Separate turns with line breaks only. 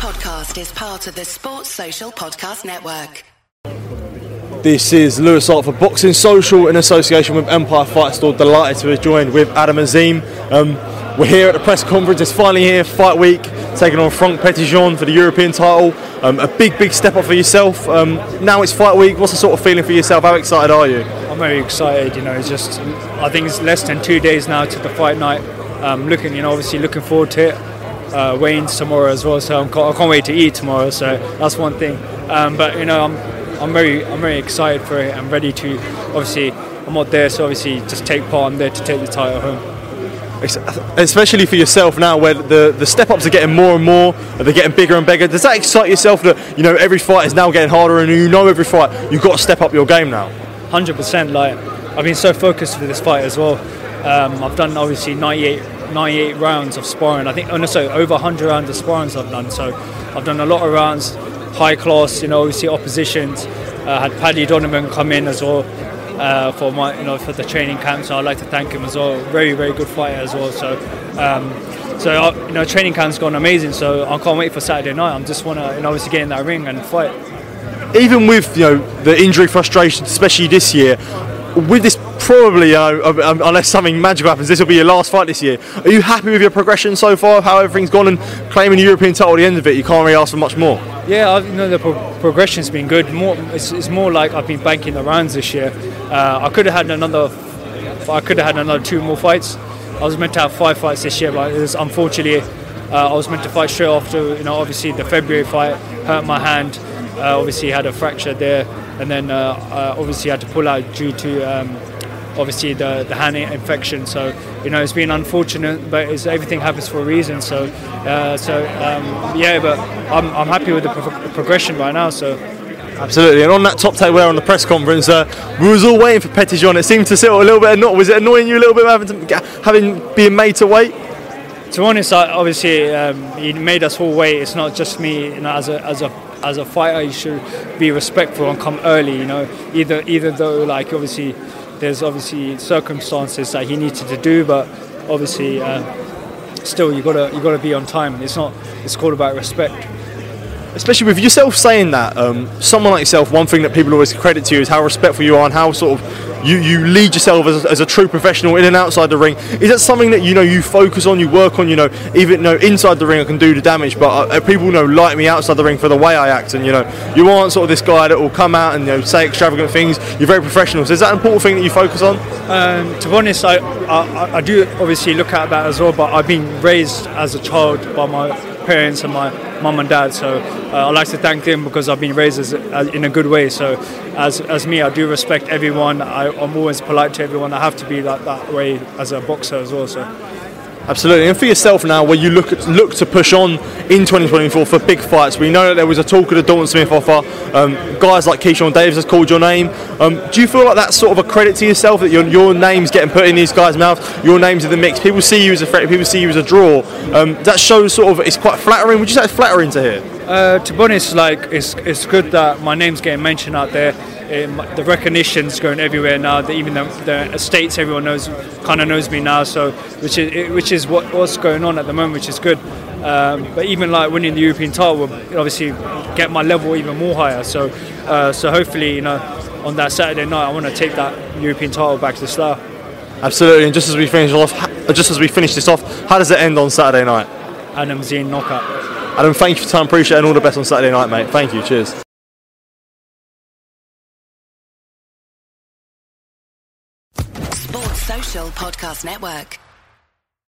podcast is part of the Sports Social Podcast Network.
This is Louis Hart for Boxing Social in association with Empire Fight Store. Delighted to be joined with Adam Azim. Um, we're here at the press conference. It's finally here, fight week, taking on Franck Petitjean for the European title. Um, a big, big step up for yourself. Um, now it's fight week. What's the sort of feeling for yourself? How excited are you?
I'm very excited. You know, it's just I think it's less than two days now to the fight night. Um, looking, you know, obviously looking forward to it. Uh, Weigh-ins tomorrow as well, so I'm, I can't wait to eat tomorrow. So that's one thing. Um, but you know, I'm I'm very I'm very excited for it. I'm ready to obviously I'm not there, so obviously just take part. I'm there to take the title home.
Especially for yourself now, where the, the step ups are getting more and more, they're getting bigger and bigger. Does that excite yourself that you know every fight is now getting harder, and you know every fight you've got to step up your game now?
Hundred percent. Like I've been so focused for this fight as well. Um, I've done obviously 98 98 rounds of sparring. I think, oh no, so over 100 rounds of sparring I've done. So I've done a lot of rounds, high class. You know, obviously oppositions. Uh, had Paddy Donovan come in as well uh, for my, you know, for the training camp. So I'd like to thank him as well. Very, very good fighter as well. So. Um, so uh, you know, training camp's gone amazing. So I can't wait for Saturday night. I'm just want to, you know, obviously get in that ring and fight.
Even with you know the injury frustration, especially this year, with this probably, um, unless something magical happens, this will be your last fight this year. Are you happy with your progression so far? How everything's gone and claiming the European title at the end of it? You can't really ask for much more.
Yeah, I've, you know the pro- progression's been good. More, it's, it's, more like I've been banking the rounds this year. Uh, I could have had another, I could have had another two more fights. I was meant to have five fights this year, but was unfortunately uh, I was meant to fight straight after. You know, obviously the February fight hurt my hand. Uh, obviously had a fracture there, and then uh, uh, obviously had to pull out due to um, obviously the, the hand infection. So you know it's been unfortunate, but everything happens for a reason. So uh, so um, yeah, but I'm, I'm happy with the pro- progression right now. So.
Absolutely, and on that top table on the press conference, uh, we was all waiting for Petitjean. It seemed to sit a little bit. Anno- was it annoying you a little bit having to, having being made to wait?
To be honest, I, obviously um, he made us all wait. It's not just me, you know, as a as a as a fighter, you should be respectful and come early. You know, either either though like obviously there's obviously circumstances that he needed to do, but obviously uh, still you gotta you gotta be on time. It's not it's called about respect.
Especially with yourself saying that, um, someone like yourself, one thing that people always credit to you is how respectful you are and how sort of you, you lead yourself as as a, true professional in and outside the ring. Is that something that you know you focus on, you work on? You know, even you know inside the ring I can do the damage, but uh, people you know like me outside the ring for the way I act, and you know you aren't sort of this guy that will come out and you know say extravagant things. You're very professional. So is that an important thing that you focus on?
Um, to be honest, I, I, I do obviously look at that as well, but I've been raised as a child by my parents and my mum and dad. So uh, I like to thank them because I've been raised as, as, in a good way. So as, as me, I do respect everyone. I, am always polite to everyone. I have to be like that way as a boxer as well. So.
Absolutely, and for yourself now, where you look look to push on in 2024 for big fights. We know that there was a talk of the Dalton Smith offer. Um, guys like Keyshawn Davis has called your name. Um, do you feel like that's sort of a credit to yourself that your, your name's getting put in these guys' mouths, your name's in the mix? People see you as a threat. People see you as a draw. Um, that shows sort of it's quite flattering. Would you say it's flattering to hear?
Uh, to be honest, like it's it's good that my name's getting mentioned out there the recognition's going everywhere now. That even the, the states, everyone knows, kind of knows me now. So, which is which is what, what's going on at the moment, which is good. Um, but even like winning the European title will obviously get my level even more higher. So, uh, so hopefully, you know, on that Saturday night, I want to take that European title back to Slough.
Absolutely. And just as we finish off, just as we finish this off, how does it end on Saturday night?
Adam Azim knockout.
Adam, thank you for time. Appreciate it, and all the best on Saturday night, mate. Thank you. Cheers.
Sports Social Podcast Network.